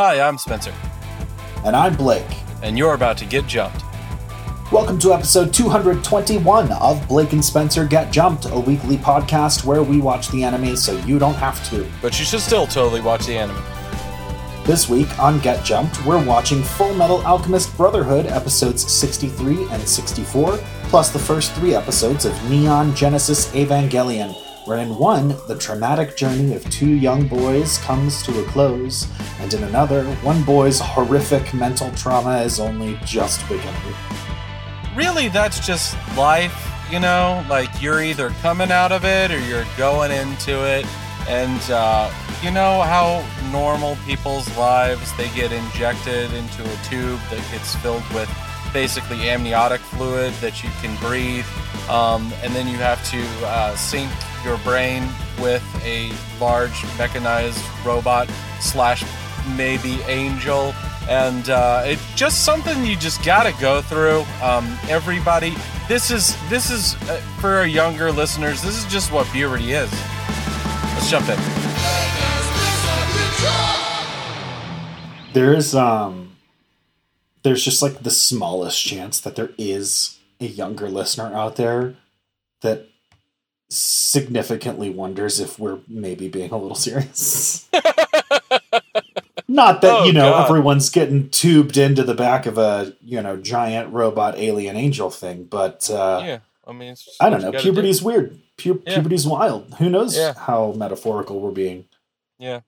Hi, I'm Spencer, And I'm Blake. and you're about to get jumped. Welcome to episode 221 of Blake and Spencer Get Jumped, a weekly podcast where we watch the anime so you don't have to. But you should still totally watch the anime. This week on Get Jumped, we're watching Full Metal Alchemist Brotherhood episodes 63 and 64, plus the first three episodes of Neon Genesis Evangelion, where in one, the traumatic journey of two young boys comes to a close, and in another, one boy's horrific mental trauma is only just beginning. Really, that's just life, you know? Like, you're either coming out of it or you're going into it. And, uh, you know how normal people's lives, they get injected into a tube that gets filled with basically amniotic fluid that you can breathe. Um, and then you have to uh, sync your brain with a large mechanized robot slash maybe angel. And uh, it's just something you just gotta go through. Um, everybody this is this is uh, for our younger listeners this is just what puberty is. Let's jump in. There's um there's just like the smallest chance that there is a younger listener out there that significantly wonders if we're maybe being a little serious. Not that, Oh, you know, God. everyone's getting tubed into the back of a, you know, giant robot alien angel thing, but uh yeah i mean I don't know, puberty's weird. Pu- Yeah. Puberty's wild. Who knows Yeah. how metaphorical we're being. yeah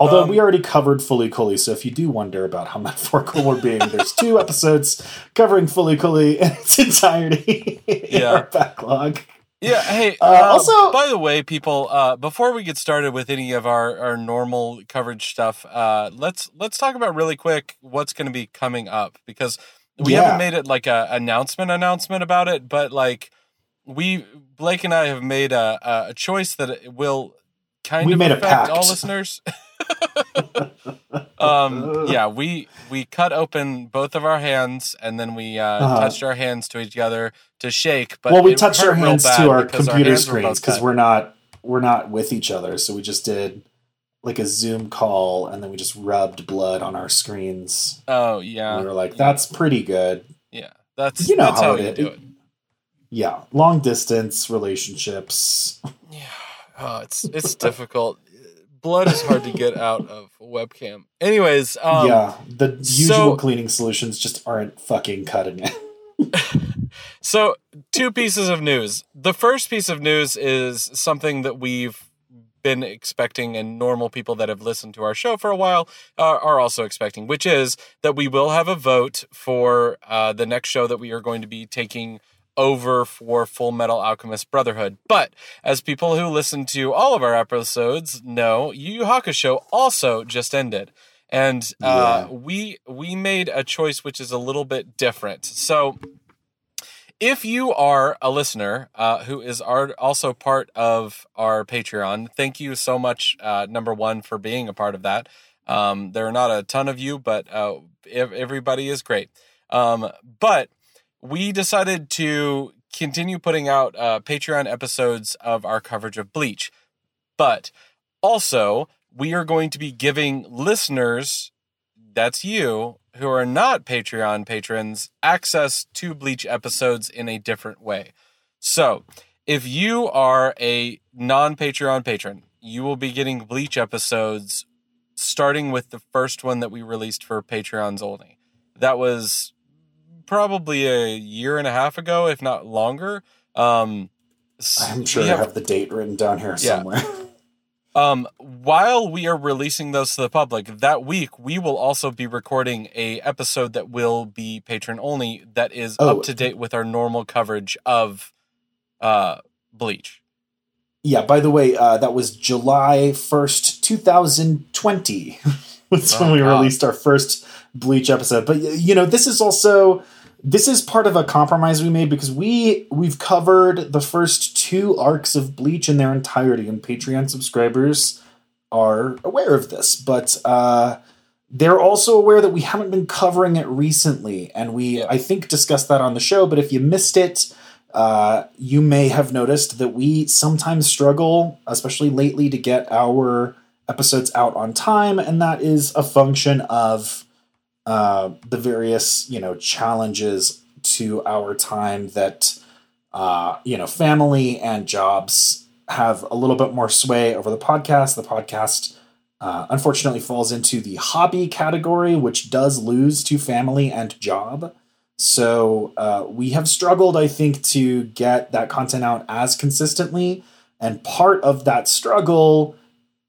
Although Um, we already covered Fooly Cooly, so if you do wonder about how metaphorical we're being, there's two episodes covering Fooly Cooly in its entirety in Yeah. our backlog. Yeah. Hey. Uh, uh, also- by the way, people, uh, before we get started with any of our, our normal coverage stuff, uh, let's let's talk about really quick what's going to be coming up because we Yeah. haven't made it like a announcement announcement about it, but like we Blake and I have made a a, choice that will kind We of made affect all listeners. um yeah we we cut open both of our hands and then we uh Uh-huh. touched our hands to each other to shake but well, we touched our hands to our computer were screens because we're not we're not with each other, so we just did like a Zoom call and then we just rubbed blood on our screens. oh And yeah we were like, "That's pretty good." yeah that's You know that's how how, it do it Yeah, long distance relationships. yeah oh, it's it's difficult blood is hard to get out of a webcam anyways um yeah, the usual so- cleaning solutions just aren't fucking cutting it. So, two pieces of news. The first piece of news is something that we've been expecting, and normal people that have listened to our show for a while are, are also expecting, which is that we will have a vote for uh, the next show that we are going to be taking over for Full Metal Alchemist Brotherhood. But as people who listen to all of our episodes know, Yu Yu Hakusho also just ended. And uh, Yeah. we we made a choice which is a little bit different. So if you are a listener uh, who is our, also part of our Patreon, thank you so much, uh, number one, for being a part of that. Um, there are not a ton of you, but uh, everybody is great. Um, but we decided to continue putting out uh, Patreon episodes of our coverage of Bleach. But also, we are going to be giving listeners, that's you, who are not Patreon patrons, access to Bleach episodes in a different way. So, if you are a non Patreon patron, you will be getting Bleach episodes starting with the first one that we released for Patreons only. That was probably a year and a half ago, if not longer. Um, I'm sure we I have- have the date written down here Yeah. somewhere. um, while we are releasing those to the public that week, we will also be recording a episode that will be patron only. That is Oh. up to date with our normal coverage of uh, Bleach. yeah, by the way, uh, that was July 1st, 2020. was when Oh, we God. released our first Bleach episode. But you know, this is also this is part of a compromise we made because we we've covered the first two arcs of Bleach in their entirety and Patreon subscribers are aware of this, but uh they're also aware that we haven't been covering it recently, and we, I think, discussed that on the show. But if you missed it, uh, you may have noticed that we sometimes struggle, especially lately, to get our episodes out on time, and that is a function of uh, the various you know challenges to our time that uh, you know family and jobs have a little bit more sway over the podcast. The podcast uh, unfortunately falls into the hobby category, which does lose to family and job. So uh, we have struggled, I think, to get that content out as consistently. And part of that struggle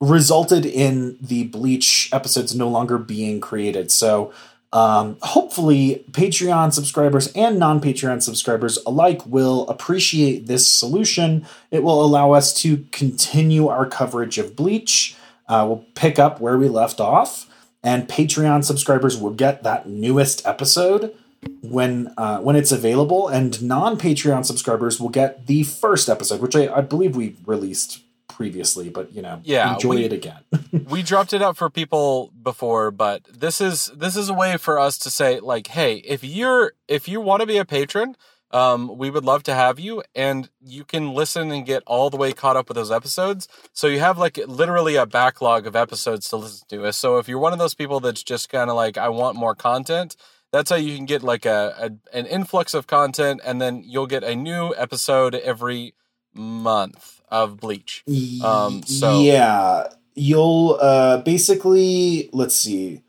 resulted in the Bleach episodes no longer being created. So um, hopefully, Patreon subscribers and non Patreon subscribers alike will appreciate this solution. It will allow us to continue our coverage of Bleach. Uh, we'll pick up where we left off, and Patreon subscribers will get that newest episode when uh, when it's available, and non Patreon subscribers will get the first episode, which I, I believe we released previously, but you know, yeah, enjoy we, it again. we dropped it out for people before, but this is this is a way for us to say like, hey, if you're if you want to be a patron, um, we would love to have you, and you can listen and get all the way caught up with those episodes. So you have like literally a backlog of episodes to listen to. So if you're one of those people that's just kind of like, I want more content that's how you can get like a, a, an influx of content and then you'll get a new episode every month of bleach um so yeah you'll uh basically let's see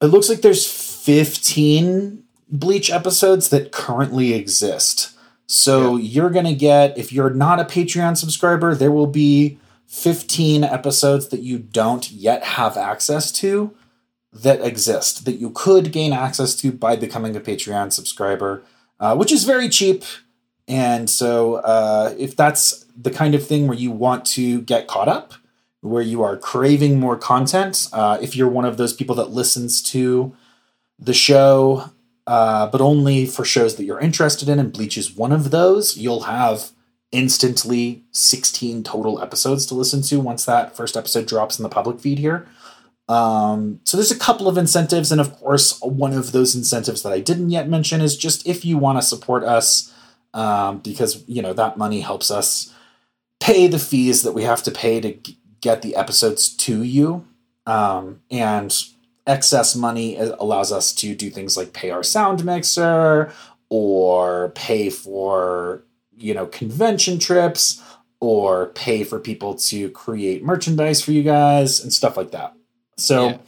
it looks like there's 15 bleach episodes that currently exist so yeah. you're gonna get if you're not a patreon subscriber there will be 15 episodes that you don't yet have access to that exist that you could gain access to by becoming a Patreon subscriber, uh, which is very cheap. And so, uh, if that's the kind of thing where you want to get caught up, where you are craving more content, uh, if you're one of those people that listens to the show, uh, but only for shows that you're interested in, and Bleach is one of those, you'll have instantly 16 total episodes to listen to once that first episode drops in the public feed here. Um, so there's a couple of incentives, and of course, one of those incentives that I didn't yet mention is just if you want to support us, um, because you know that money helps us pay the fees that we have to pay to g- get the episodes to you, um, and excess money allows us to do things like pay our sound mixer or pay for you know convention trips or pay for people to create merchandise for you guys and stuff like that. So yeah.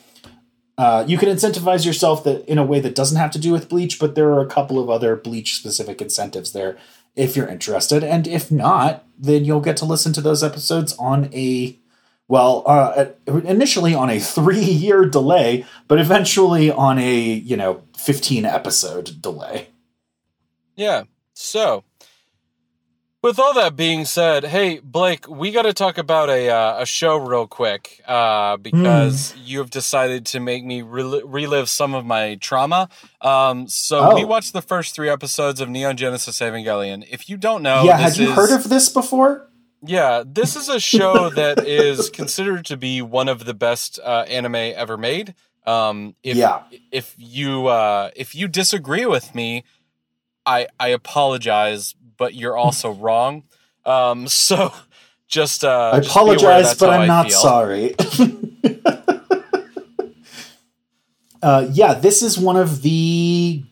Uh, you can incentivize yourself that in a way that doesn't have to do with bleach, but there are a couple of other bleach specific incentives there if you're interested. And if not, then you'll get to listen to those episodes on a well, uh, initially on a three year delay, but eventually on a, you know, 15 episode delay. Yeah. So with all that being said, hey Blake, we got to talk about a uh, a show real quick uh, because mm. you have decided to make me rel- relive some of my trauma. Um, so oh. we watched the first three episodes of Neon Genesis Evangelion. If you don't know, yeah, had you is, heard of this before? Yeah, this is a show that is considered to be one of the best uh, anime ever made. Um, if, yeah. if you uh, if you disagree with me, I I apologize, but you're also wrong. Um, so just uh, I apologize, but I'm not sorry. uh, yeah, this is one of the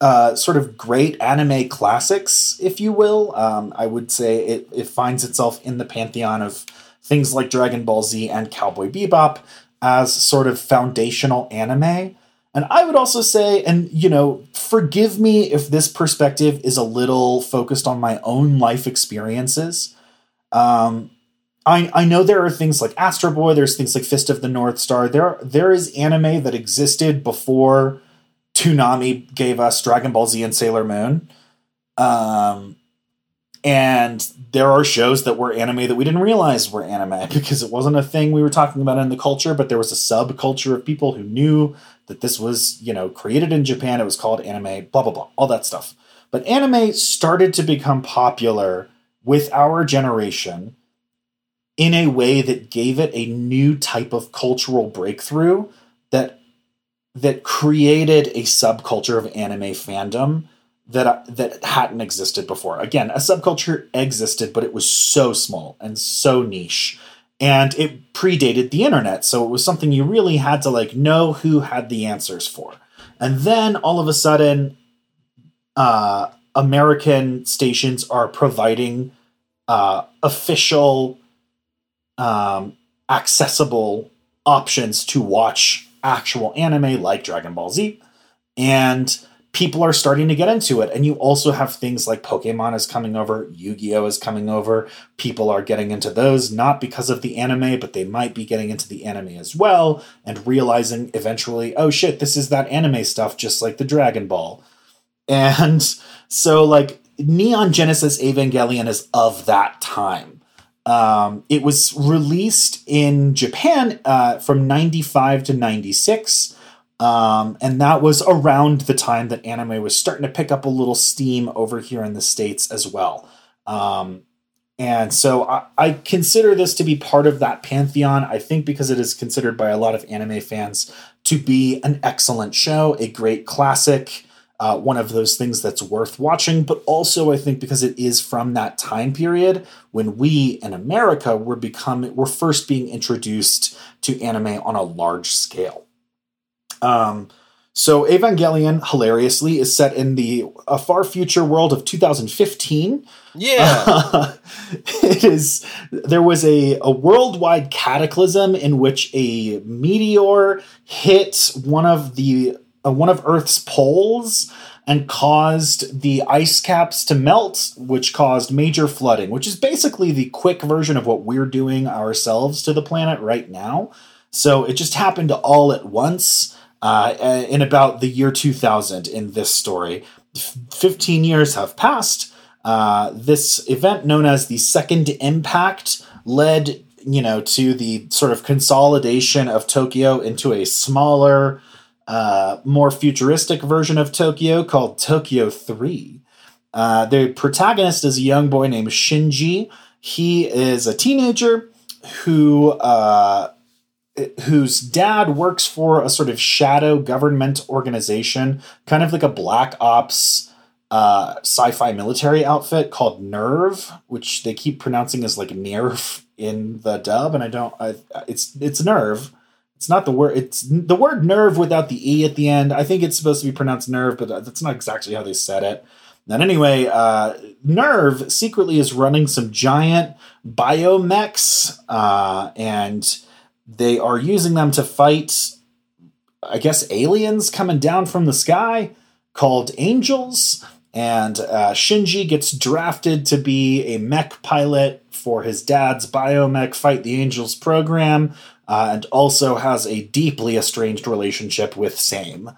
uh, sort of great anime classics, if you will. Um, I would say it, it finds itself in the pantheon of things like Dragon Ball Z and Cowboy Bebop as sort of foundational anime. And I would also say, and you know, forgive me if this perspective is a little focused on my own life experiences. Um, I, I know there are things like Astro Boy, there's things like Fist of the North Star. There there is anime that existed before Toonami gave us Dragon Ball Z and Sailor Moon. Um, and there are shows that were anime that we didn't realize were anime because it wasn't a thing we were talking about in the culture, but there was a subculture of people who knew that this was, you know, created in Japan. It was called anime, blah, blah, blah, all that stuff. But anime started to become popular with our generation in a way that gave it a new type of cultural breakthrough that that created a subculture of anime fandom that that hadn't existed before. Again, a subculture existed, but it was so small and so niche and it predated the internet, so it was something you really had to like know who had the answers for. And then all of a sudden, uh, American stations are providing uh, official, um, accessible options to watch actual anime like Dragon Ball Z. And people are starting to get into it. And you also have things like Pokemon is coming over, Yu Gi Oh! is coming over. People are getting into those, not because of the anime, but they might be getting into the anime as well and realizing eventually, oh shit, this is that anime stuff, just like the Dragon Ball. And so, like, Neon Genesis Evangelion is of that time. Um, it was released in Japan uh, from 95 to 96. Um, and that was around the time that anime was starting to pick up a little steam over here in the States as well. Um, and so I, I, consider this to be part of that pantheon. I think because it is considered by a lot of anime fans to be an excellent show, a great classic, uh, one of those things that's worth watching, but also I think because it is from that time period when we in America were becoming were first being introduced to anime on a large scale. Um, so Evangelion, hilariously, is set in the a far future world of 2015. Yeah, uh, it is. There was a a worldwide cataclysm in which a meteor hit one of the uh, one of Earth's poles and caused the ice caps to melt, which caused major flooding, which is basically the quick version of what we're doing ourselves to the planet right now. So it just happened all at once uh, in about the year 2000 in this story. F- 15 years have passed. Uh, this event, known as the Second Impact, led you know to the sort of consolidation of Tokyo into a smaller, uh, more futuristic version of Tokyo called Tokyo 3. Uh, the protagonist is a young boy named Shinji. He is a teenager who uh, whose dad works for a sort of shadow government organization, kind of like a black ops uh, sci-fi military outfit called NERV, which they keep pronouncing as like Nerve in the dub, and I don't. I, it's it's NERV. It's not the word. It's the word nerve without the e at the end. I think it's supposed to be pronounced nerve, but that's not exactly how they said it. And anyway, uh, NERV secretly is running some giant biomechs, uh, and they are using them to fight, I guess, aliens coming down from the sky called angels. And uh, Shinji gets drafted to be a mech pilot for his dad's biomech Fight the Angels program, uh, and also has a deeply estranged relationship with Same.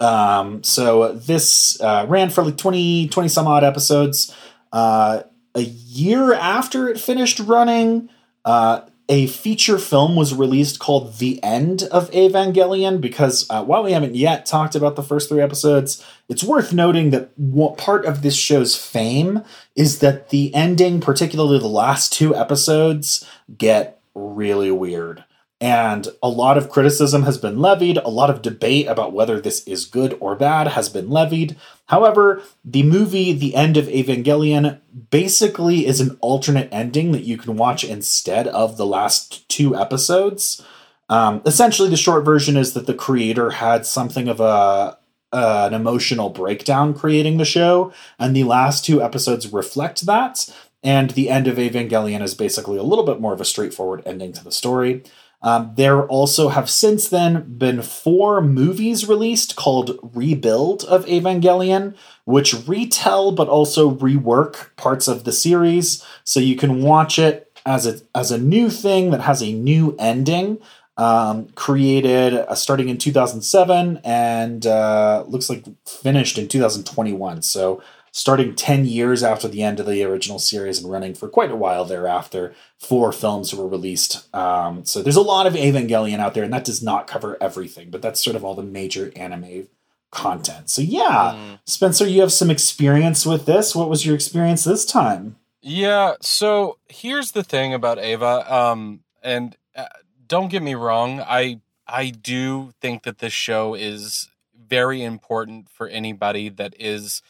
Um, so this uh, ran for like 20, 20 some odd episodes. Uh, a year after it finished running, uh, a feature film was released called The End of Evangelion because uh, while we haven't yet talked about the first three episodes, it's worth noting that part of this show's fame is that the ending, particularly the last two episodes, get really weird. And a lot of criticism has been levied, a lot of debate about whether this is good or bad has been levied. However, the movie The End of Evangelion basically is an alternate ending that you can watch instead of the last two episodes. Um, essentially, the short version is that the creator had something of a uh, an emotional breakdown creating the show, and the last two episodes reflect that. And the end of Evangelion is basically a little bit more of a straightforward ending to the story. Um, there also have since then been four movies released called Rebuild of Evangelion, which retell but also rework parts of the series. So you can watch it as a, as a new thing that has a new ending. Um, created uh, starting in 2007 and uh, looks like finished in 2021. So starting 10 years after the end of the original series and running for quite a while thereafter. Four films were released. Um, so there's a lot of Evangelion out there, and that does not cover everything, but that's sort of all the major anime content. So, yeah, mm. Spencer, you have some experience with this. What was your experience this time? Yeah, so here's the thing about Eva. Um, and uh, don't get me wrong, I I do think that this show is very important for anybody that is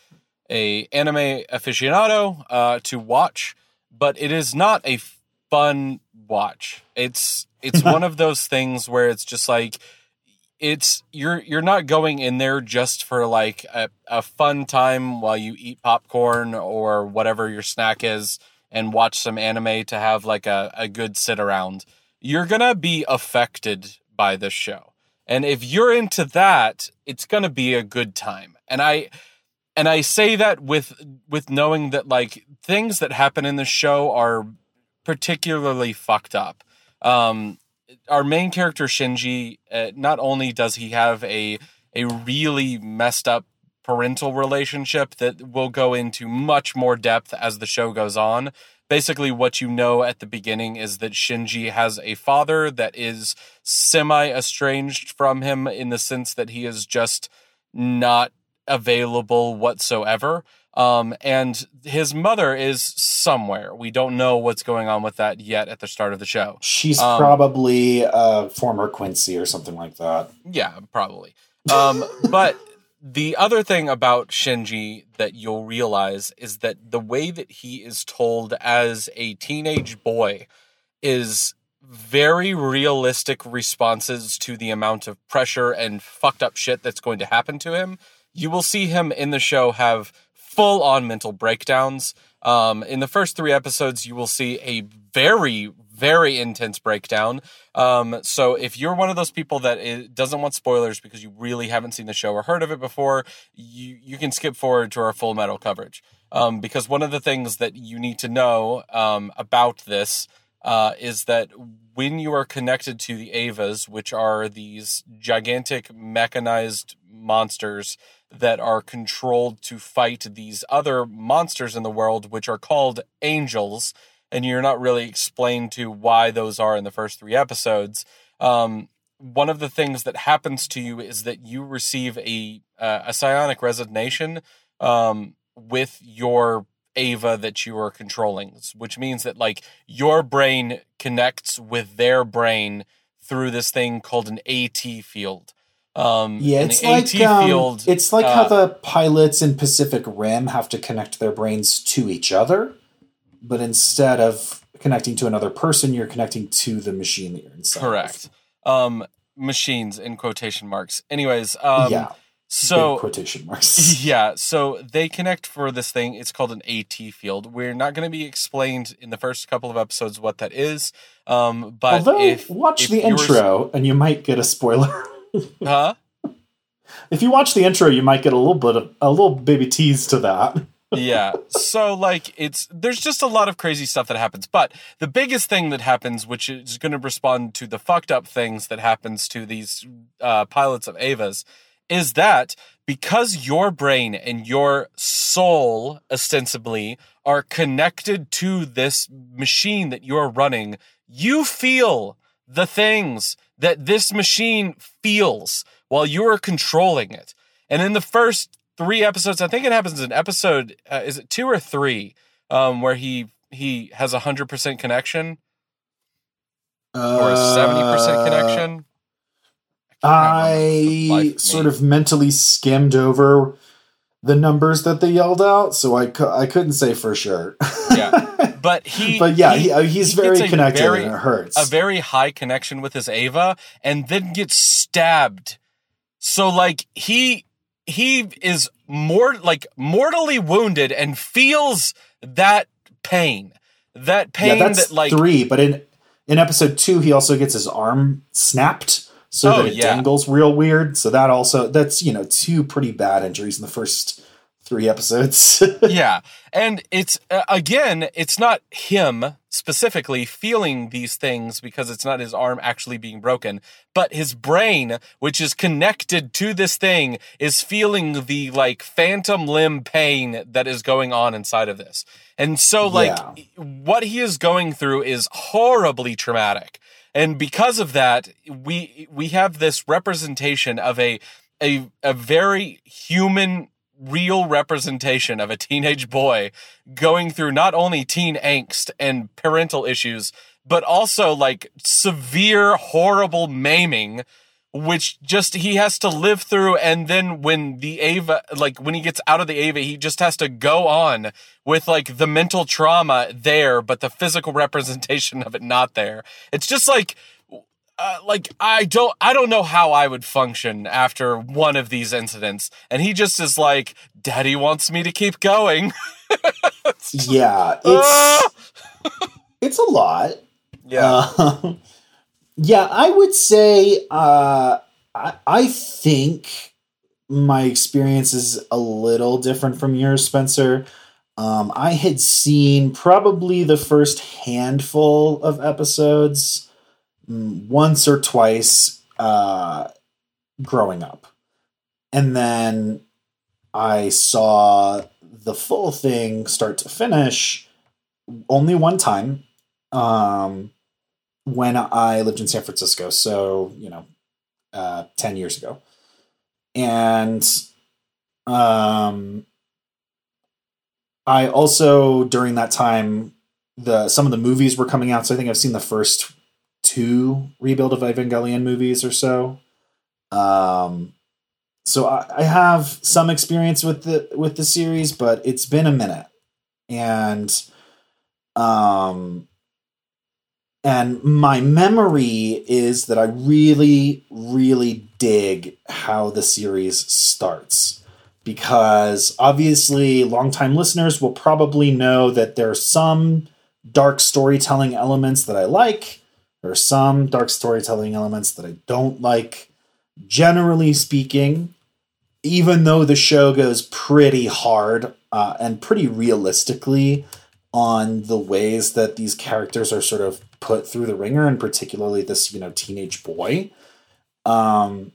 a anime aficionado uh, to watch, but it is not a fun watch. It's it's one of those things where it's just like it's you're you're not going in there just for like a, a fun time while you eat popcorn or whatever your snack is and watch some anime to have like a, a good sit around. You're gonna be affected by this show. And if you're into that, it's gonna be a good time. And I and I say that with with knowing that like things that happen in the show are particularly fucked up. Um, our main character Shinji, uh, not only does he have a a really messed up parental relationship that will go into much more depth as the show goes on. Basically, what you know at the beginning is that Shinji has a father that is semi estranged from him in the sense that he is just not available whatsoever. Um, and his mother is somewhere. We don't know what's going on with that yet at the start of the show. She's Um, probably a former Quincy or something like that. Yeah, probably. Um, but the other thing about Shinji that you'll realize is that the way that he is told as a teenage boy is very realistic responses to the amount of pressure and fucked up shit that's going to happen to him. You will see him in the show have full on mental breakdowns. Um, in the first three episodes, you will see a very, very intense breakdown. Um, so if you're one of those people that doesn't want spoilers because you really haven't seen the show or heard of it before, you you can skip forward to our full metal coverage. Um, because one of the things that you need to know um, about this uh, is that when you are connected to the EVAs, which are these gigantic mechanized monsters that are controlled to fight these other monsters in the world, which are called angels, and you're not really explained to why those are in the first three episodes. Um, one of the things that happens to you is that you receive a uh, a psionic resonation um, with your EVA that you are controlling, which means that like your brain connects with their brain through this thing called an AT field. Um, Yeah, it's the like AT um, field. it's like how uh, the pilots in Pacific Rim have to connect their brains to each other, but instead of connecting to another person, you're connecting to the machine that you're inside. correct. Um, machines in quotation marks. Anyways, um, yeah. So big quotation marks. Yeah, so they connect for this thing. It's called an AT field. We're not going to be explained in the first couple of episodes what that is. Um, but Although, if watch if the intro and you might get a spoiler. huh? if you watch the intro, you might get a little bit of a little baby tease to that. yeah. So like it's there's just a lot of crazy stuff that happens. But the biggest thing that happens, which is going to respond to the fucked up things that happens to these uh, pilots of EVAs, is that because your brain and your soul ostensibly are connected to this machine that you're running, you feel the things that this machine feels while you are controlling it. And in the first three episodes, I think it happens in episode uh, is it two or three, um, where he he has a hundred percent connection or a seventy percent Uh, connection. I can't remember for the life I sort of mentally skimmed over the numbers that they yelled out, so I, cou- I couldn't say for sure. Yeah. but he but yeah, he- he, uh, he's he very connected very- and it hurts. a very high connection with his EVA and then gets stabbed. So like he he is more like mortally wounded and feels that pain. That yeah, pain that's that like three. But in in episode two, he also gets his arm snapped so Oh, that it yeah. dangles real weird. So that also that's you know two pretty bad injuries in the first three episodes. yeah and it's uh, again it's not him specifically feeling these things because it's not his arm actually being broken but his brain which is connected to this thing is feeling the like phantom limb pain that is going on inside of this and so like Yeah. what he is going through is horribly traumatic and because of that we we have this representation of a a a very human real representation of a teenage boy going through not only teen angst and parental issues but also like severe horrible maiming which just he has to live through. And then when the EVA like when he gets out of the EVA he just has to go on with like the mental trauma there but the physical representation of it not there. It's just like uh, like I don't I don't know how I would function after one of these incidents. And he just is like daddy wants me to keep going. Yeah it's it's a lot. Yeah. Uh, yeah i would say uh I, I think my experience is a little different from yours spencer. Um, i had seen probably the first handful of episodes once or twice uh, growing up and then i saw the full thing start to finish only one time um, when I lived in San Francisco. So, you know, uh, 10 years ago. And um, I also, during that time, the some of the movies were coming out. So I think I've seen the first two rebuild of Evangelion movies or so. Um, so I, I have some experience with the with the series, but it's been a minute, and um, and my memory is that I really, really dig how the series starts. Because obviously, longtime listeners will probably know that there are some dark storytelling elements that I like. There are some dark storytelling elements that I don't like. Generally speaking, even though the show goes pretty hard uh, and pretty realistically on the ways that these characters are sort of put through the ringer, and particularly this, you know, teenage boy. Um,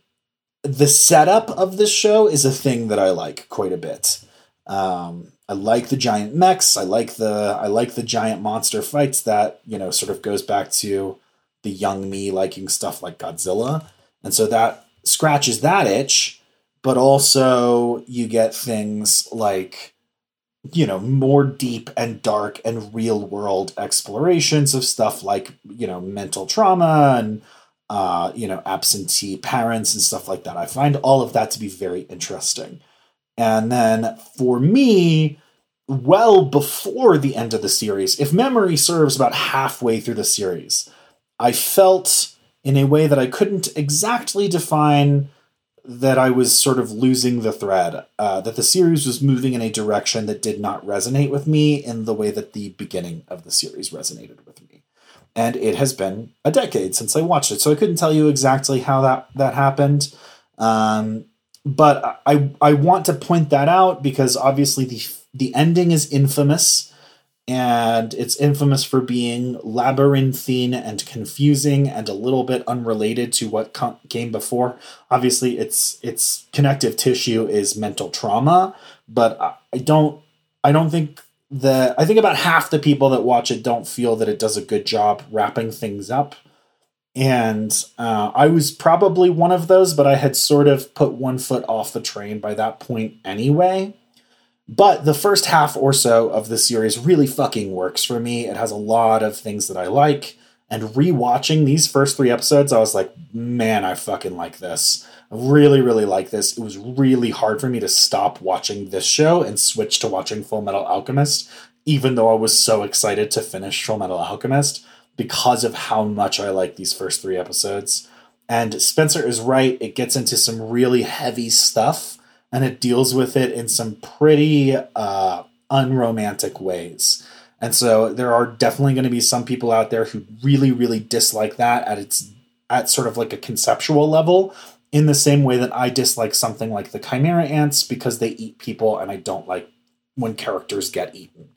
the setup of this show is a thing that I like quite a bit. Um, I like the giant mechs. I like the I like the giant monster fights that you know sort of goes back to the young me liking stuff like Godzilla, and so that scratches that itch. But also, you get things like you know more deep and dark and real world explorations of stuff like you know mental trauma and uh, you know absentee parents and stuff like that i find all of that to be very interesting and then for me well before the end of the series if memory serves about halfway through the series i felt in a way that i couldn't exactly define that I was sort of losing the thread, uh, that the series was moving in a direction that did not resonate with me in the way that the beginning of the series resonated with me. And it has been a decade since I watched it, so I couldn't tell you exactly how that that happened. Um, but I I want to point that out because obviously the the ending is infamous and it's infamous for being labyrinthine and confusing and a little bit unrelated to what came before. Obviously, its its connective tissue is mental trauma, but I don't I don't think that I think about half the people that watch it don't feel that it does a good job wrapping things up. And uh, I was probably one of those, but I had sort of put one foot off the train by that point anyway. But the first half or so of the series really fucking works for me. It has a lot of things that I like. And rewatching these first three episodes, I was like, man, I fucking like this. I really, really like this. It was really hard for me to stop watching this show and switch to watching Full Metal Alchemist, even though I was so excited to finish Full Metal Alchemist because of how much I like these first three episodes. And Spencer is right, it gets into some really heavy stuff and it deals with it in some pretty uh, unromantic ways. And so there are definitely going to be some people out there who really, really dislike that at its at sort of like a conceptual level, in the same way that I dislike something like the Chimera ants because they eat people, and I don't like when characters get eaten.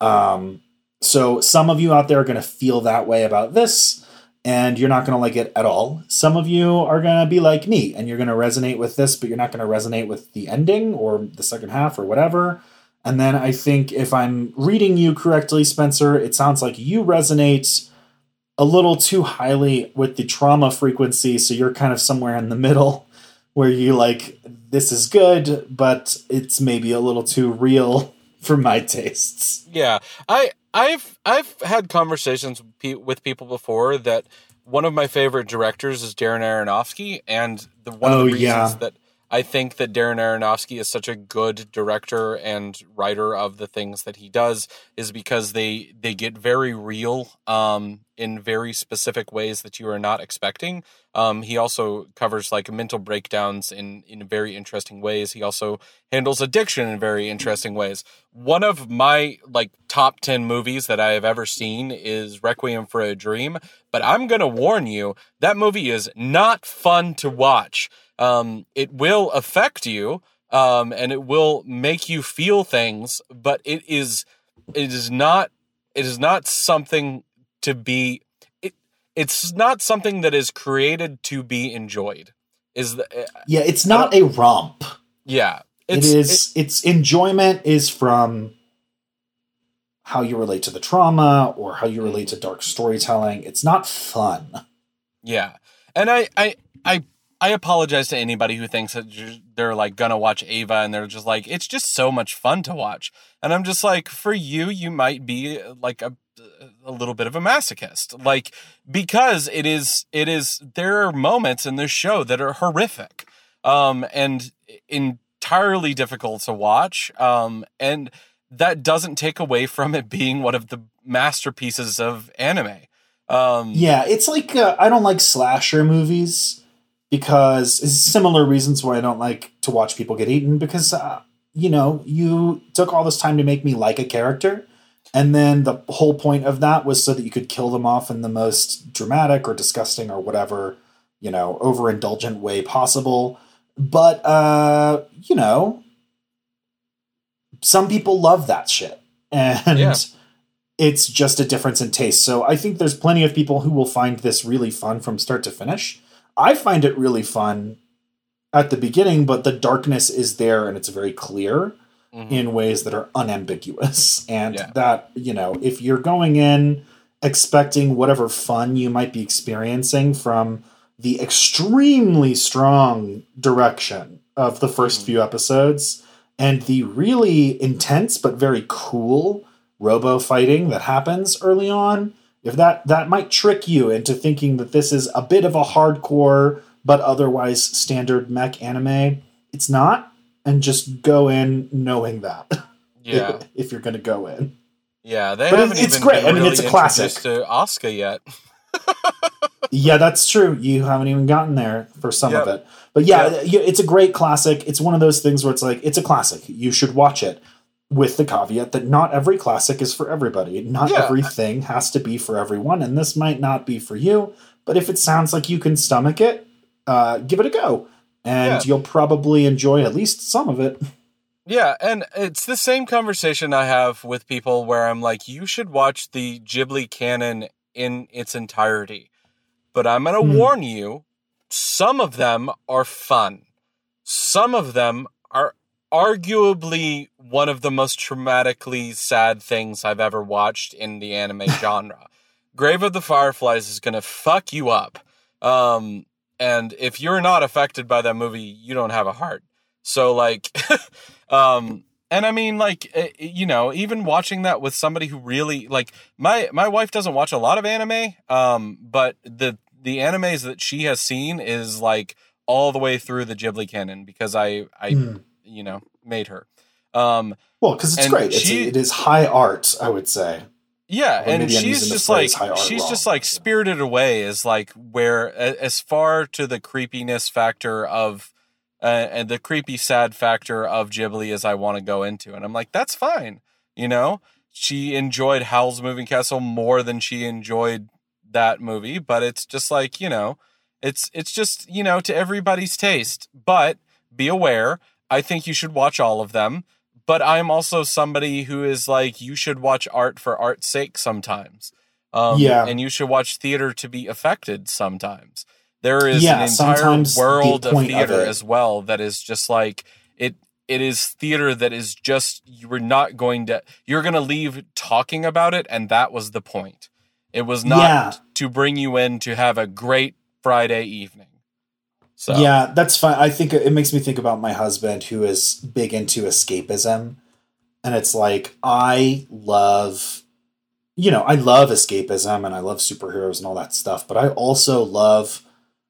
Um, so some of you out there are going to feel that way about this and you're not going to like it at all. Some of you are going to be like me and you're going to resonate with this, but you're not going to resonate with the ending or the second half or whatever. And then I think if I'm reading you correctly, Spencer, it sounds like you resonate a little too highly with the trauma frequency. So you're kind of somewhere in the middle where you like, this is good, but it's maybe a little too real for my tastes. Yeah. I, I've I've had conversations with people before that one of my favorite directors is Darren Aronofsky, and the one of Oh, the reasons yeah. that I think that Darren Aronofsky is such a good director and writer of the things that he does is because they they get very real um, in very specific ways that you are not expecting. Um, he also covers like mental breakdowns in in very interesting ways. He also handles addiction in very interesting ways. One of my like top 10 movies that I have ever seen is Requiem for a Dream, but I'm to warn you, that movie is not fun to watch. Um, it will affect you um, and it will make you feel things, but it is it is not it is not something to be it, it's not something that is created to be enjoyed. Is the uh, Yeah, it's not a romp. yeah. It It's, is its enjoyment is from how you relate to the trauma or how you relate to dark storytelling. It's not fun. Yeah, and I, I, I, I apologize to anybody who thinks that they're like gonna watch Eva and they're just like it's just so much fun to watch, and I'm just like, for you, you might be like a, a little bit of a masochist, like because it is, it is. There are moments in this show that are horrific, um, and entirely difficult to watch, um, and that doesn't take away from it being one of the masterpieces of anime. Um, Yeah, it's like uh, I don't like slasher movies because it's similar reasons why I don't like to watch people get eaten because uh, you know you took all this time to make me like a character, and then the whole point of that was so that you could kill them off in the most dramatic or disgusting or whatever you know overindulgent way possible. But uh, you know, some people love that shit, and Yeah. it's just a difference in taste. So I think there's plenty of people who will find this really fun from start to finish. I find it really fun at the beginning, but the darkness is there and it's very clear mhm. in ways that are unambiguous. And Yeah. that, you know, if you're going in expecting whatever fun you might be experiencing from the extremely strong direction of the 1st Mhm. few episodes and the really intense but very cool robo fighting that happens early on if that that might trick you into thinking that this is a bit of a hardcore but otherwise standard mech anime it's not. And just go in knowing that yeah. if, if you're going to go in. Yeah, they But haven't it's even great. been I mean, it's a classic. to Asuka yet. yeah that's true. You haven't even gotten there for some of it. But yeah, yeah, it's a great classic. It's one of those things where it's like it's a classic. You should watch it with the caveat that not every classic is for everybody not Yeah. everything has to be for everyone and this might not be for you but if it sounds like you can stomach it uh, give it a go and Yeah. you'll probably enjoy at least some of it Yeah, and it's the same conversation I have with people where I'm like, you should watch the Ghibli canon in its entirety. But I'm going to Hmm. warn you, some of them are fun. Some of them are arguably one of the most traumatically sad things I've ever watched in the anime genre. Grave of the Fireflies is going to fuck you up. Um, and if you're not affected by that movie, you don't have a heart. So like, um, and I mean like, eh, you know, even watching that with somebody who really like my my wife doesn't watch a lot of anime, um, but the the animes that she has seen is like all the way through the Ghibli canon because I I Hmm. You know made her. Um, well because it's great it's, she- it is high art i would say Yeah, Or and she's just like phrase high art she's wrong. just like spirited away is like where as far to the creepiness factor of uh, and the creepy sad factor of Ghibli as I want to go into, and I'm like that's fine, you know. She enjoyed Howl's Moving Castle more than she enjoyed that movie, but it's just like you know, it's it's just you know to everybody's taste. But be aware, I think you should watch all of them but I'm also somebody who is like, you should watch art for art's sake sometimes. Um, Yeah. And you should watch theater to be affected sometimes. There is Yeah, an entire sometimes the world of point of theater as well that is just like it. It is theater that is just you were not going to. You're going to leave talking about it, and that was the point. It was not Yeah. to bring you in to have a great Friday evening. So Yeah, that's fine. I think it makes me think about my husband who is big into escapism. And it's like, I love you know, I love escapism and I love superheroes and all that stuff, but I also love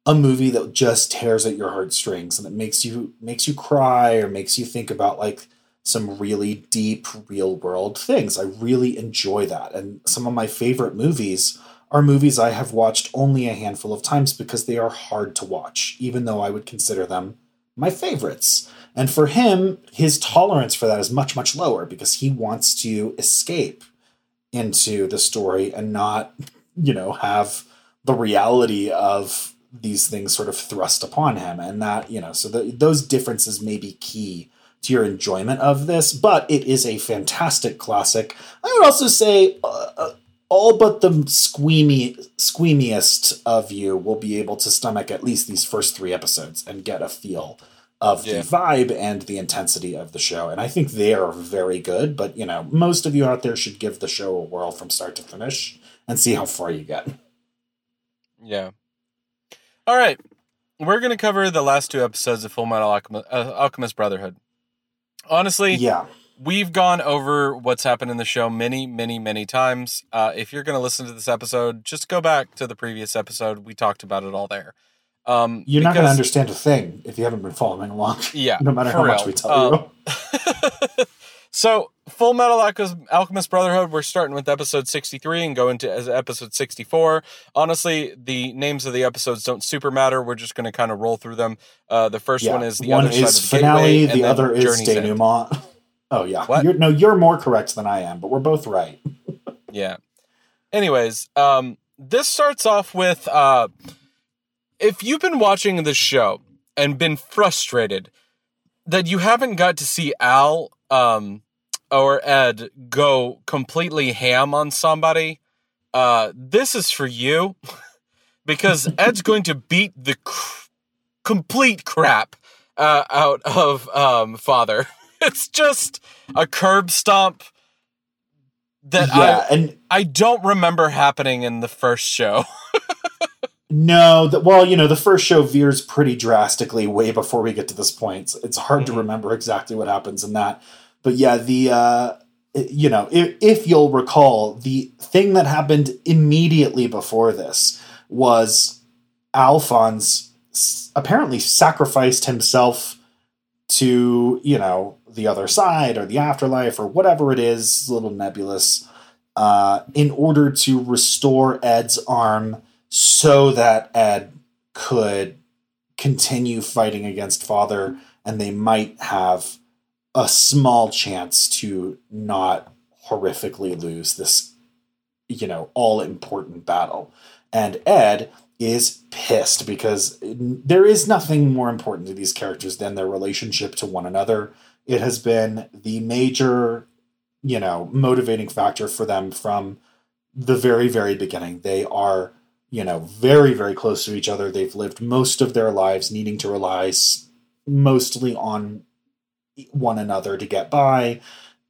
a movie that just tears at your heartstrings and it makes you makes you cry or makes you think about like some really deep real world things. I really enjoy that. And some of my favorite movies are movies I have watched only a handful of times because they are hard to watch, even though I would consider them my favorites. And for him, his tolerance for that is much, much lower because he wants to escape into the story and not, you know, have the reality of these things sort of thrust upon him. And that, you know, so the, those differences may be key to your enjoyment of this, but it is a fantastic classic. I would also say uh, uh all but the squeamy, squeamiest of you will be able to stomach at least these first three episodes and get a feel of yeah. the vibe and the intensity of the show. And I think they are very good, but you know, most of you out there should give the show a whirl from start to finish and see how far you get. Yeah. All right. We're going to cover the last two episodes of Fullmetal Alchemist, uh, Alchemist Brotherhood. Honestly, yeah. We've gone over what's happened in the show many, many, many times. Uh, if you're going to listen to this episode, just go back to the previous episode. We talked about it all there. Um, You're because, not going to understand a thing if you haven't been following along. Yeah, no matter how real. much we tell um, you. so, Fullmetal Alchemist Brotherhood. We're starting with episode 63 and go into episode 64. Honestly, the names of the episodes don't super matter. We're just going to kind of roll through them. Uh, the first yeah. one is the one other is side of the finale. Gateway, the other is denouement. Oh yeah, you're, no, you're more correct than I am, but we're both right. yeah. Anyways, um, this starts off with uh, if you've been watching this show and been frustrated that you haven't got to see Al um, or Ed go completely ham on somebody, uh, this is for you because Ed's going to beat the cr- complete crap uh, out of um, Father. it's just a curb stomp that yeah, I and I don't remember happening in the first show. no, the, well, you know, the first show veers pretty drastically way before we get to this point. It's hard mm-hmm. to remember exactly what happens in that. But yeah, the uh you know, if, if you'll recall, the thing that happened immediately before this was Alphonse apparently sacrificed himself to, you know, the other side or the afterlife or whatever it is, a little nebulous, uh, in order to restore Ed's arm so that Ed could continue fighting against Father and they might have a small chance to not horrifically lose this, you know, all important battle. And Ed is pissed because there is nothing more important to these characters than their relationship to one another it has been the major, you know, motivating factor for them from the very, very beginning. They are, you know, very, very close to each other. They've lived most of their lives needing to rely mostly on one another to get by.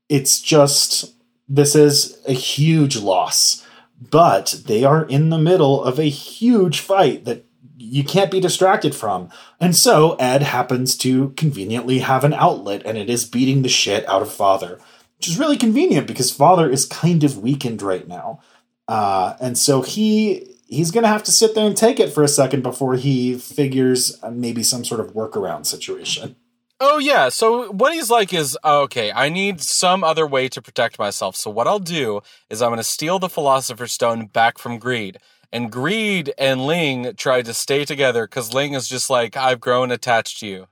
It's just, this is a huge loss. But they are in the middle of a huge fight that you can't be distracted from. And so Ed happens to conveniently have an outlet and it is beating the shit out of Father, which is really convenient because Father is kind of weakened right now. Uh, and so he he's going to have to sit there and take it for a second before he figures uh, maybe some sort of workaround situation. Oh yeah, so what he's like is oh, okay, I need some other way to protect myself. So what I'll do is I'm going to steal the philosopher's stone back from Greed. And Greed and Ling tried to stay together because Ling is just like, I've grown attached to you.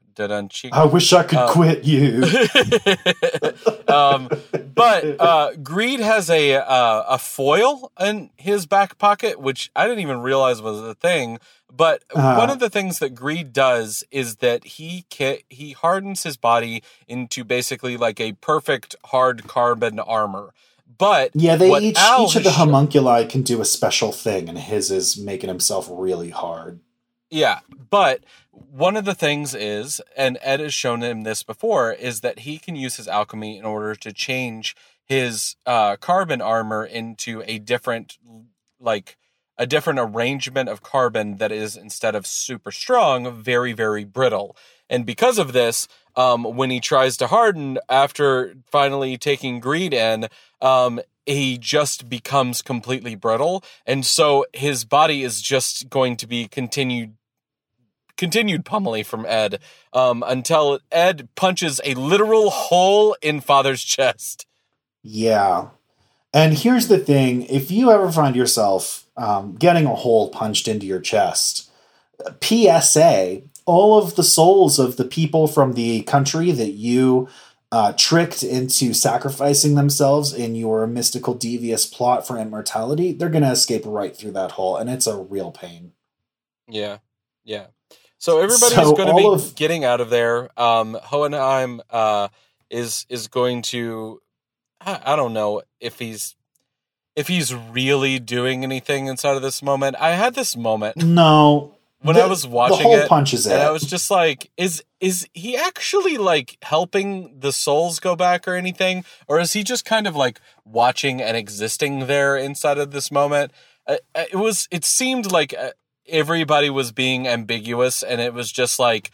I wish I could um, quit you. um, but uh, Greed has a uh, a foil in his back pocket, which I didn't even realize was a thing. But uh, one of the things that Greed does is that he ca- he hardens his body into basically like a perfect hard carbon armor. But yeah, they each Al each of the homunculi can do a special thing, and his is making himself really hard. Yeah, but one of the things is, and Ed has shown him this before, is that he can use his alchemy in order to change his uh, carbon armor into a different, like a different arrangement of carbon that is instead of super strong, very very brittle. And because of this, um, when he tries to harden after finally taking greed in, um, he just becomes completely brittle, and so his body is just going to be continued continued pummeling from Ed um, until Ed punches a literal hole in Father's chest. Yeah. And here's the thing if you ever find yourself um, getting a hole punched into your chest, PSA, all of the souls of the people from the country that you uh, tricked into sacrificing themselves in your mystical, devious plot for immortality, they're going to escape right through that hole. And it's a real pain. Yeah. Yeah. So everybody's so going to be of, getting out of there. Um, Hohenheim uh, is is going to. I, I don't know if he's if he's really doing anything inside of this moment. I had this moment. No, when the, I was watching it, punches it, I was just like, "Is is he actually like helping the souls go back or anything, or is he just kind of like watching and existing there inside of this moment?" Uh, uh it was. It seemed like uh, everybody was being ambiguous, and it was just like,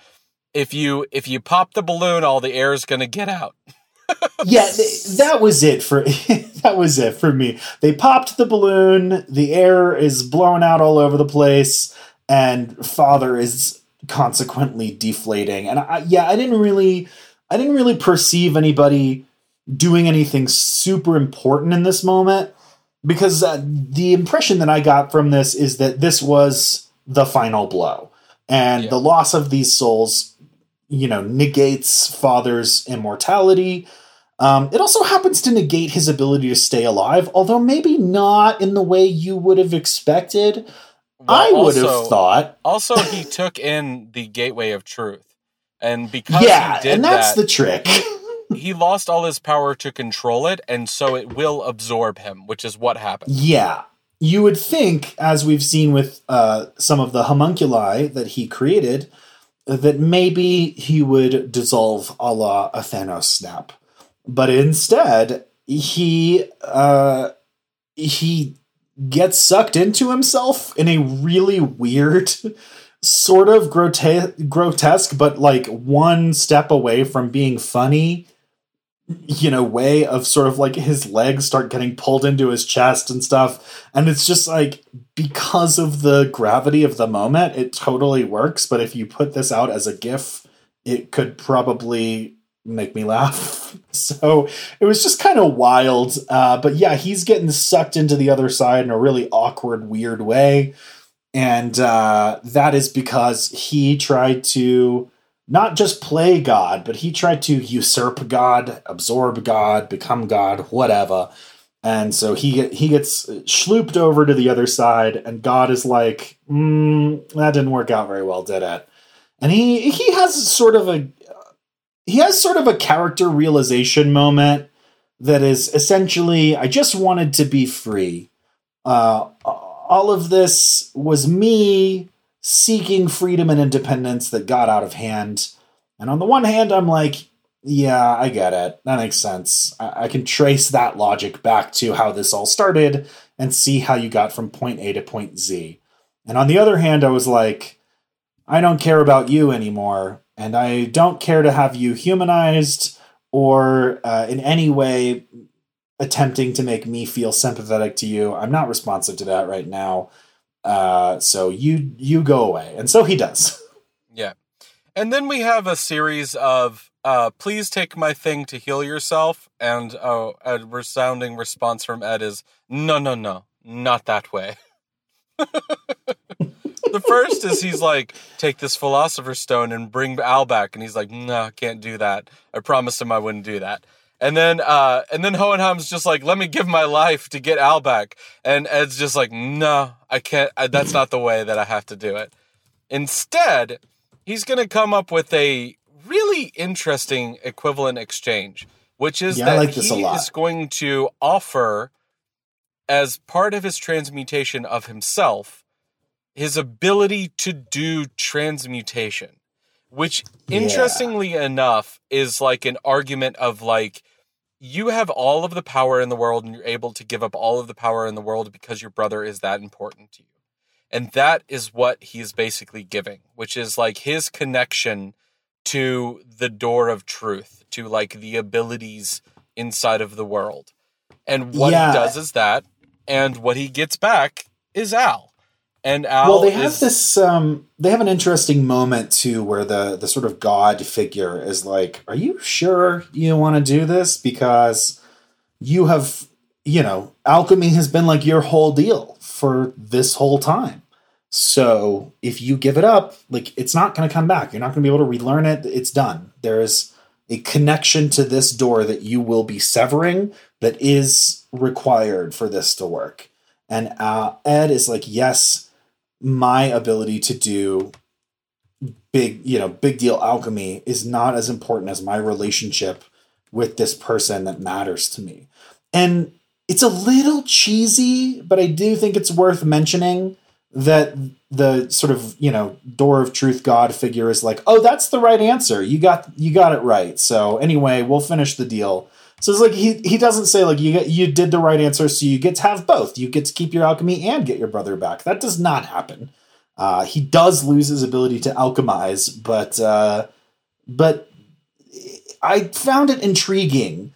if you if you pop the balloon, all the air is going to get out. yeah, that was it for that was it for me. They popped the balloon, the air is blown out all over the place and father is consequently deflating. And I, yeah, I didn't really, I didn't really perceive anybody doing anything super important in this moment because uh, the impression that I got from this is that this was the final blow, and yeah. the loss of these souls, you know, negates father's immortality. Um, it also happens to negate his ability to stay alive, although maybe not in the way you would have expected. Well, I would have thought. also, he took in the gateway of truth, and because yeah, and that's that, the trick. he lost all his power to control it, and so it will absorb him, which is what happened. Yeah, you would think, as we've seen with uh, some of the homunculi that he created, that maybe he would dissolve a la a Thanos snap, but instead he uh, he gets sucked into himself in a really weird sort of grote- grotesque but like one step away from being funny you know way of sort of like his legs start getting pulled into his chest and stuff and it's just like because of the gravity of the moment it totally works but if you put this out as a gif it could probably make me laugh. So it was just kind of wild. Uh, but yeah, he's getting sucked into the other side in a really awkward, weird way. And uh, that is because he tried to not just play God, but he tried to usurp God, absorb God, become God, whatever. And so he he gets schlooped over to the other side, and God is like, mm, "That didn't work out very well, did it?" And he he has sort of a he has sort of a character realization moment that is essentially I just wanted to be free. Uh, all of this was me seeking freedom and independence that got out of hand. And on the one hand, I'm like, yeah, I get it. That makes sense. I, I can trace that logic back to how this all started and see how you got from point A to point Z. And on the other hand, I was like, I don't care about you anymore and I don't care to have you humanized or uh, in any way attempting to make me feel sympathetic to you. I'm not responsive to that right now. Uh, so you you go away, and so he does. Yeah, and then we have a series of uh, "Please take my thing to heal yourself," and oh, a resounding response from Ed is "No, no, no, not that way." the first is he's like, take this philosopher's stone and bring Al back, and he's like, no, I can't do that. I promised him I wouldn't do that. And then, uh, and then Hohenheim's just like, let me give my life to get Al back, and Ed's just like, no, I can't. I, that's not the way that I have to do it. Instead, he's going to come up with a really interesting equivalent exchange, which is yeah, that like he is going to offer, as part of his transmutation of himself, his ability to do transmutation, which interestingly yeah. enough is like an argument of like you have all of the power in the world and you're able to give up all of the power in the world because your brother is that important to you. And that is what he's basically giving, which is like his connection to the door of truth, to like the abilities inside of the world. And what Yeah. he does is that, and what he gets back is Al. And Al well, they have is, this. Um, they have an interesting moment too, where the the sort of god figure is like, "Are you sure you want to do this? Because you have, you know, alchemy has been like your whole deal for this whole time. So if you give it up, like it's not going to come back. You're not going to be able to relearn it. It's done. There is a connection to this door that you will be severing that is required for this to work." And uh, Ed is like, "Yes." My ability to do big, you know, big deal alchemy is not as important as my relationship with this person that matters to me. And it's a little cheesy, but I do think it's worth mentioning that the sort of, you know, door of truth god figure is like, "Oh, that's the right answer. You got you got it right." So, anyway, we'll finish the deal. So it's like he he doesn't say like you get, you did the right answer, so you get to have both. You get to keep your alchemy and get your brother back. That does not happen. Uh, he does lose his ability to alchemize, but uh, but I found it intriguing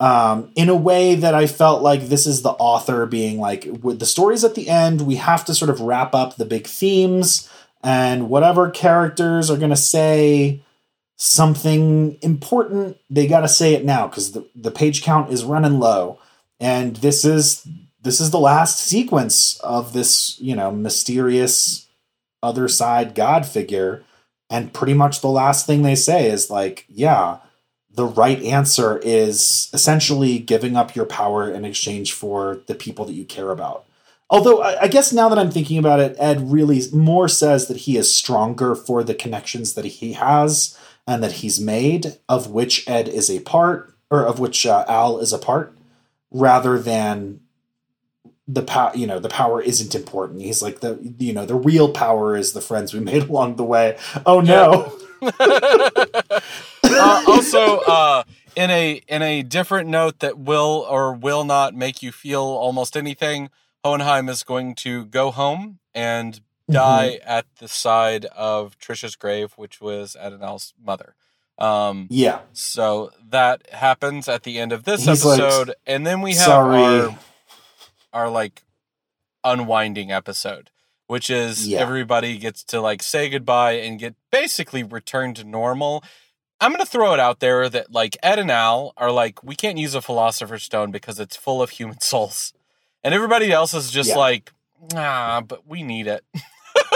um, in a way that I felt like this is the author being like, with the stories at the end, we have to sort of wrap up the big themes and whatever characters are going to say something important, they got to say it now because the, the page count is running low. And this is this is the last sequence of this, you know, mysterious other side god figure. And pretty much the last thing they say is like, yeah, the right answer is essentially giving up your power in exchange for the people that you care about. Although I, I guess now that I'm thinking about it, Ed really more says that he is stronger for the connections that he has and that he's made, of which Ed is a part, or of which uh, Al is a part, rather than the power. You know, the power isn't important. He's like the you know the real power is the friends we made along the way. Oh no. uh, also, uh, in a in a different note that will or will not make you feel almost anything, Hohenheim is going to go home and die at the side of Trisha's grave, which was Ed and Al's mother. Um, Yeah. so that happens at the end of this He's like, episode, and then we have Sorry. our our like unwinding episode, which is Yeah. everybody gets to like say goodbye and get basically returned to normal. I'm gonna throw it out there that like Ed and Al are like, we can't use a philosopher's stone because it's full of human souls. And everybody else is just Yeah. like, ah, but we need it.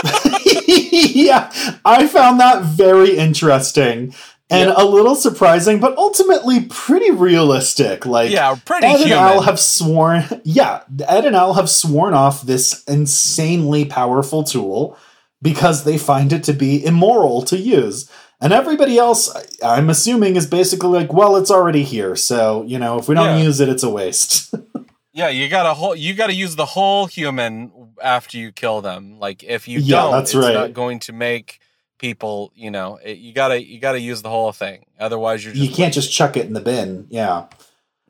yeah, I found that very interesting and Yeah. a little surprising, but ultimately pretty realistic. Like, yeah, pretty Ed and human. Al have sworn, yeah, Ed and Al have sworn off this insanely powerful tool because they find it to be immoral to use. And everybody else, I'm assuming, is basically like, well, it's already here. So, you know, if we don't Yeah. use it, it's a waste. Yeah, you gotta whole you gotta use the whole human after you kill them. Like if you Yeah, don't, that's it's right. not going to make people. You know, it, you gotta you gotta use the whole thing. Otherwise, you're just you can't just chuck it in the bin. Yeah.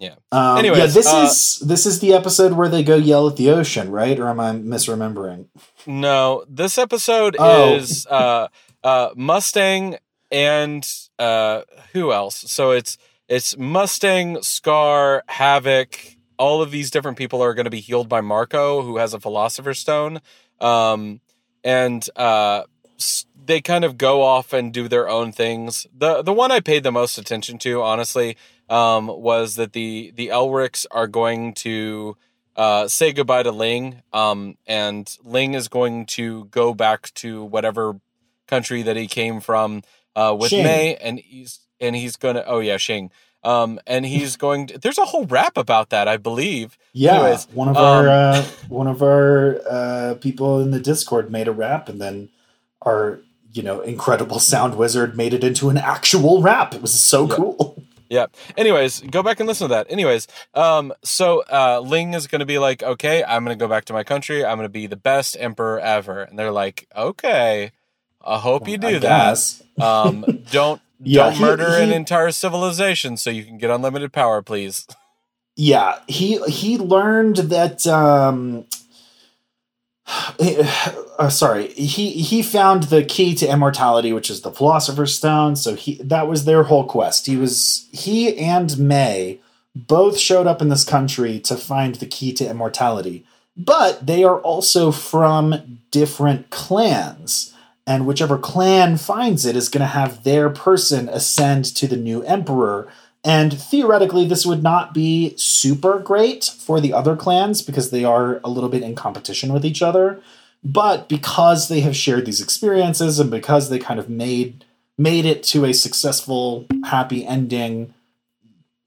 Yeah. Um, Anyways, yeah, this uh, is this is the episode where they go yell at the ocean, right? Or am I misremembering? No, this episode Oh. is uh, uh, Mustang and uh, who else? So it's it's Mustang, Scar, Havoc. All of these different people are going to be healed by Marcoh, who has a Philosopher's Stone, um, and uh, they kind of go off and do their own things. the The one I paid the most attention to, honestly, um, was that the the Elrics are going to uh, say goodbye to Ling, um, and Ling is going to go back to whatever country that he came from uh, with Xing. May, and he's and he's gonna. Oh yeah, Xing. Um, and he's going. To, there's a whole rap about that, I believe. Yeah, Anyways, one of um, our uh, one of our uh, people in the Discord made a rap, and then our you know incredible sound wizard made it into an actual rap. It was so Yeah. cool. Yeah. Anyways, go back and listen to that. Anyways, um, so uh, Ling is going to be like, okay, I'm going to go back to my country. I'm going to be the best emperor ever. And they're like, okay, I hope you do I that. Um, don't Yeah, don't he- murder an entire civilization so you can get unlimited power, please. Yeah, he he learned that um uh, sorry, he he found the key to immortality, which is the Philosopher's Stone. So he that was their whole quest. He was he and May both showed up in this country to find the key to immortality, but they are also from different clans. And whichever clan finds it is going to have their person ascend to the new emperor. And theoretically, this would not be super great for the other clans because they are a little bit in competition with each other. But because they have shared these experiences and because they kind of made made it to a successful, happy ending,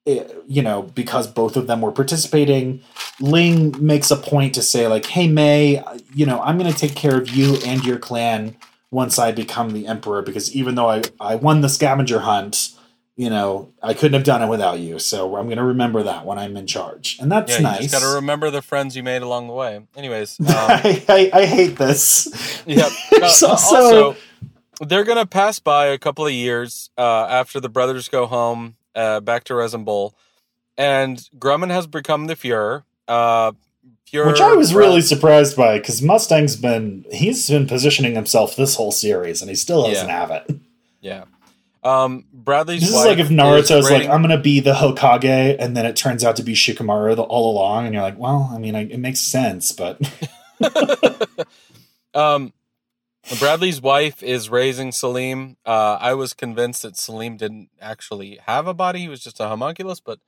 it, eh, you know, because both of them were participating, Ling makes a point to say like, "Hey May, you know, I'm going to take care of you and your clan once I become the emperor because even though I I won the scavenger hunt." you know, I couldn't have done it without you. So I'm going to remember that when I'm in charge, and that's yeah, nice. You got to remember the friends you made along the way. Anyways, um, I, I, I, hate this. Yeah. Uh, also, also, they're going to pass by a couple of years uh, after the brothers go home uh, back to Resembool, and Grumman has become the Fuhrer. Fuhrer Which I was really surprised by because Mustang's been he's been positioning himself this whole series, and he still doesn't yeah. have it. Yeah. Um, Bradley's. This is like if Naruto's like, "I'm gonna be the Hokage," and then it turns out to be Shikamaru the, all along, and you're like, "Well, I mean, I, it makes sense," but. um, Bradley's wife is raising Selim. Uh, I was convinced that Selim didn't actually have a body; he was just a homunculus. But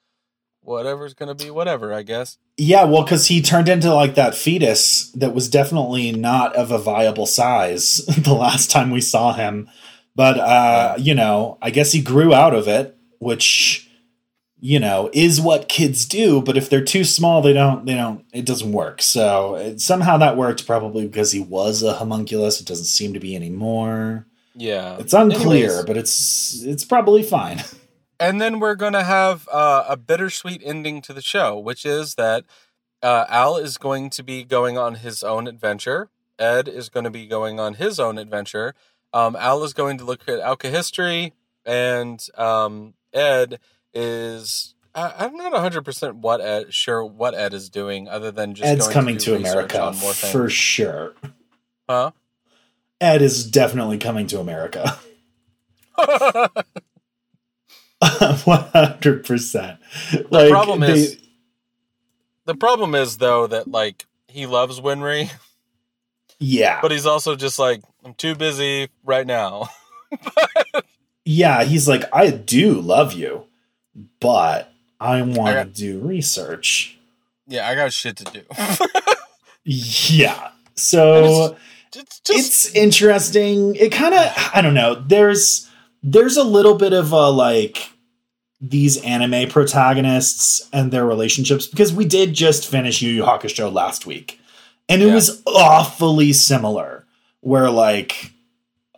whatever's gonna be, whatever, I guess. Yeah, well, because he turned into like that fetus that was definitely not of a viable size the last time we saw him but uh, you know, I guess he grew out of it, which you know is what kids do. But if they're too small, they don't. They don't. It doesn't work. So it, somehow that worked, probably because he was a homunculus. It doesn't seem to be anymore. Yeah, it's unclear, Anyways. but it's it's probably fine. And then we're going to have uh, a bittersweet ending to the show, which is that uh, Al is going to be going on his own adventure. Ed is going to be going on his own adventure um, Al is going to look at Alkahestry, and um, Ed is. I, am not 100 percent what Ed, sure what Ed is doing, other than just Ed's coming to, to America for sure. Huh? Ed is definitely coming to America. One hundred percent. The problem they, is, the problem is though that like he loves Winry. Yeah. But he's also just like, I'm too busy right now. yeah, he's like, I do love you, but I want to do research. Yeah, I got shit to do. yeah. So it's, just, it's interesting. It kind of I don't know. There's there's a little bit of a like these anime protagonists and their relationships because we did just finish Yu Yu Hakusho last week. And it yeah. was awfully similar, where like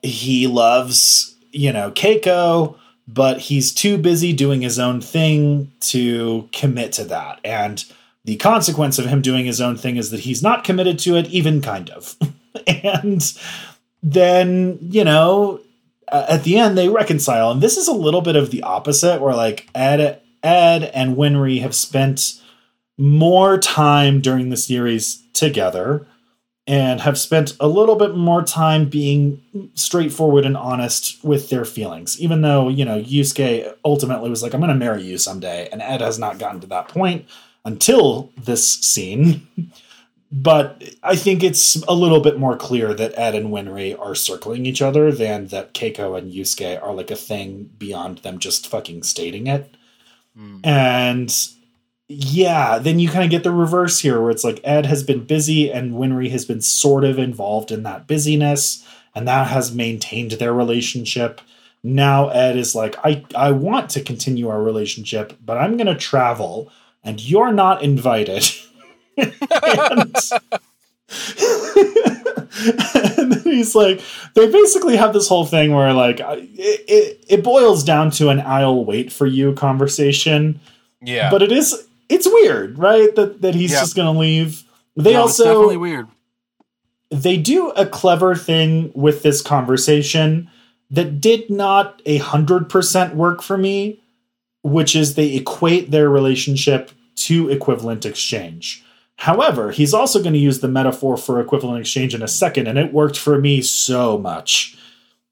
he loves, you know, Keiko, but he's too busy doing his own thing to commit to that. And the consequence of him doing his own thing is that he's not committed to it, even kind of. and then, you know, Uh, at the end they reconcile. And this is a little bit of the opposite, where like Ed, Ed and Winry have spent more time during the series together and have spent a little bit more time being straightforward and honest with their feelings. Even though, you know, Yusuke ultimately was like, I'm going to marry you someday. And Ed has not gotten to that point until this scene. but I think it's a little bit more clear that Ed and Winry are circling each other than that Keiko and Yusuke are like a thing beyond them just fucking stating it. Mm. And yeah, then you kind of get the reverse here where it's like Ed has been busy and Winry has been sort of involved in that busyness, and that has maintained their relationship. Now Ed is like, I, I want to continue our relationship, but I'm going to travel, and you're not invited. and, and then he's like, they basically have this whole thing where, like, it, it, it boils down to an I'll wait for you conversation. Yeah. But it is it's weird, right? That that he's just gonna leave. They no, also definitely weird. They do a clever thing with this conversation that did not a hundred percent work for me, which is they equate their relationship to equivalent exchange. However, he's also going to use the metaphor for equivalent exchange in a second, and it worked for me so much.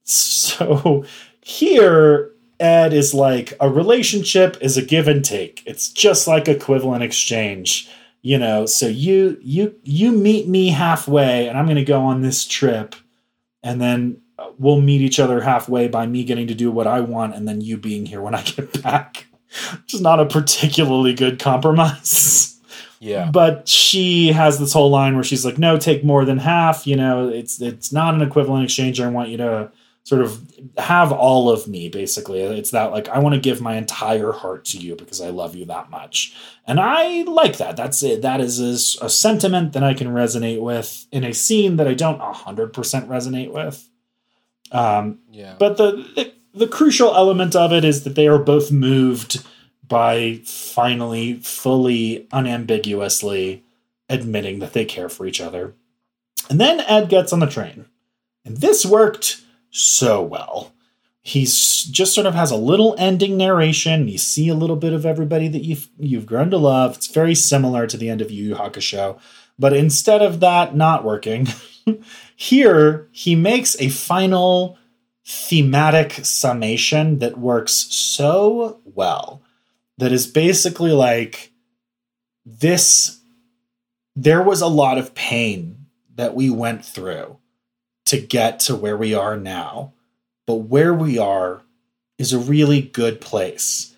So here, Ed is like a relationship is a give and take. It's just like equivalent exchange. You know, so you you you meet me halfway and I'm going to go on this trip and then uh, we'll meet each other halfway by me getting to do what I want and then you being here when I get back. Which is not a particularly good compromise. Yeah. But she has this whole line where she's like, "No, take more than half. You know, it's it's not an equivalent exchange. I want you to sort of have all of me. Basically, it's that like I want to give my entire heart to you because I love you that much, and I like that. That's it. That is a, a sentiment that I can resonate with in a scene that I don't hundred percent resonate with. Um, Yeah. but the, the the crucial element of it is that they are both moved by finally fully unambiguously admitting that they care for each other. And then Ed gets on the train. And this worked so well. He's just sort of has a little ending narration. You see a little bit of everybody that you've you've grown to love. It's very similar to the end of Yu Yu Hakusho, but instead of that not working, here he makes a final thematic summation that works so well that is basically like this there was a lot of pain that we went through to get to where we are now but where we are is a really good place.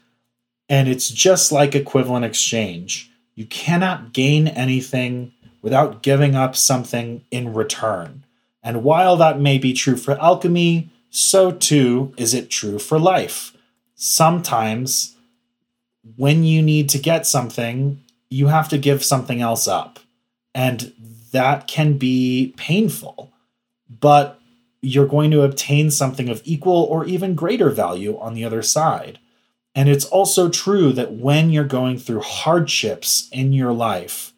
And it's just like equivalent exchange. You cannot gain anything without giving up something in return. And while that may be true for alchemy so too is it true for life. Sometimes, when you need to get something, you have to give something else up. And that can be painful, but you're going to obtain something of equal or even greater value on the other side. And it's also true that when you're going through hardships in your life,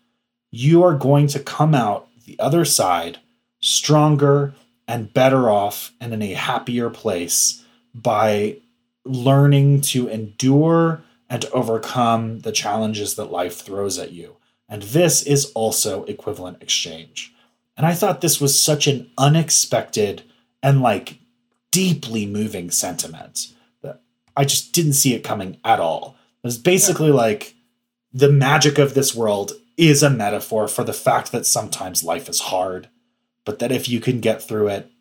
you are going to come out the other side stronger and better off and in a happier place by learning to endure and to overcome the challenges that life throws at you. And this is also equivalent exchange. And I thought this was such an unexpected and like deeply moving sentiment that I just didn't see it coming at all. It was basically like the magic of this world is a metaphor for the fact that sometimes life is hard but that if you can get through it,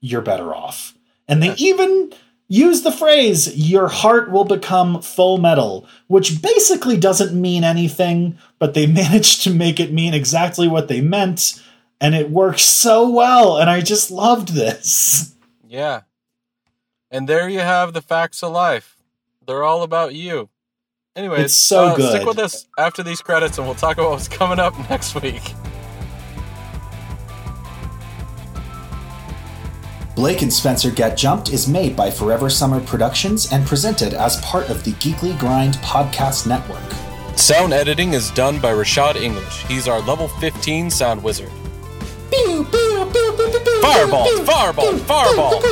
you're better off. And they even use the phrase, your heart will become full metal, which basically doesn't mean anything, but they managed to make it mean exactly what they meant. And it works so well. And I just loved this. Yeah. And there you have the facts of life. They're all about you. Anyways, It's so uh, good. Stick with us after these credits, and we'll talk about what's coming up next week. Blake and Spencer Get Jumped is made by Forever Summer Productions and presented as part of the Geekly Grind Podcast Network. Sound editing is done by Rashad English. He's our level 15 sound wizard. Fireball! Fireball! Fireball!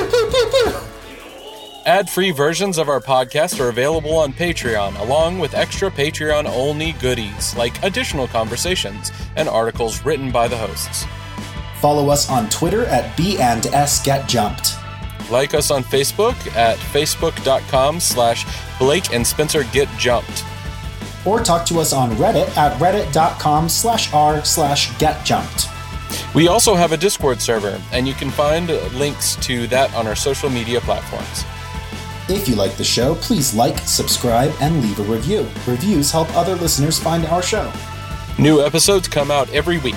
Ad-free versions of our podcast are available on Patreon, along with extra Patreon-only goodies like additional conversations and articles written by the hosts. Follow us on Twitter at B and S Get Jumped. Like us on Facebook at facebook.com slash Blake and Spencer Get Jumped. Or talk to us on Reddit at reddit.com slash r slash get jumped. We also have a Discord server, and you can find links to that on our social media platforms. If you like the show, please like, subscribe, and leave a review. Reviews help other listeners find our show. New episodes come out every week.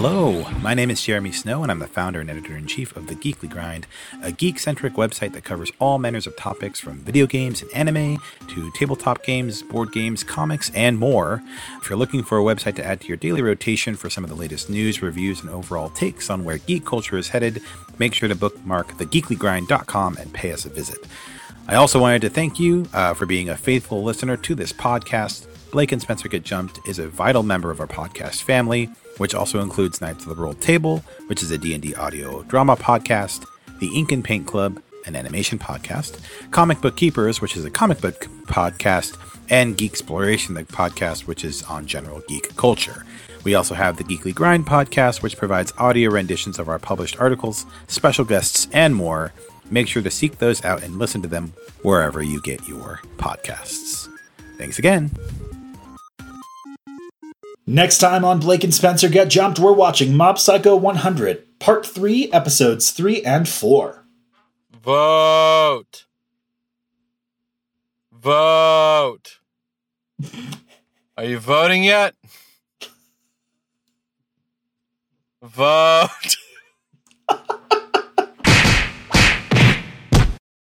Hello, my name is Jeremy Snow, and I'm the founder and editor in chief of The Geekly Grind, a geek centric website that covers all manners of topics from video games and anime to tabletop games, board games, comics, and more. If you're looking for a website to add to your daily rotation for some of the latest news, reviews, and overall takes on where geek culture is headed, make sure to bookmark thegeeklygrind.com and pay us a visit. I also wanted to thank you uh, for being a faithful listener to this podcast. Blake and Spencer Get Jumped is a vital member of our podcast family, which also includes Knights of the Roll Table, which is a D&D audio drama podcast, the Ink and Paint Club, an animation podcast, Comic Book Keepers, which is a comic book podcast, and Geek Exploration, the podcast, which is on general geek culture. We also have the Geekly Grind podcast, which provides audio renditions of our published articles, special guests, and more. Make sure to seek those out and listen to them wherever you get your podcasts. Thanks again. Next time on Blake and Spencer Get Jumped, we're watching Mob Psycho 100, Part 3, Episodes 3 and 4. Vote. Vote. Are you voting yet? Vote.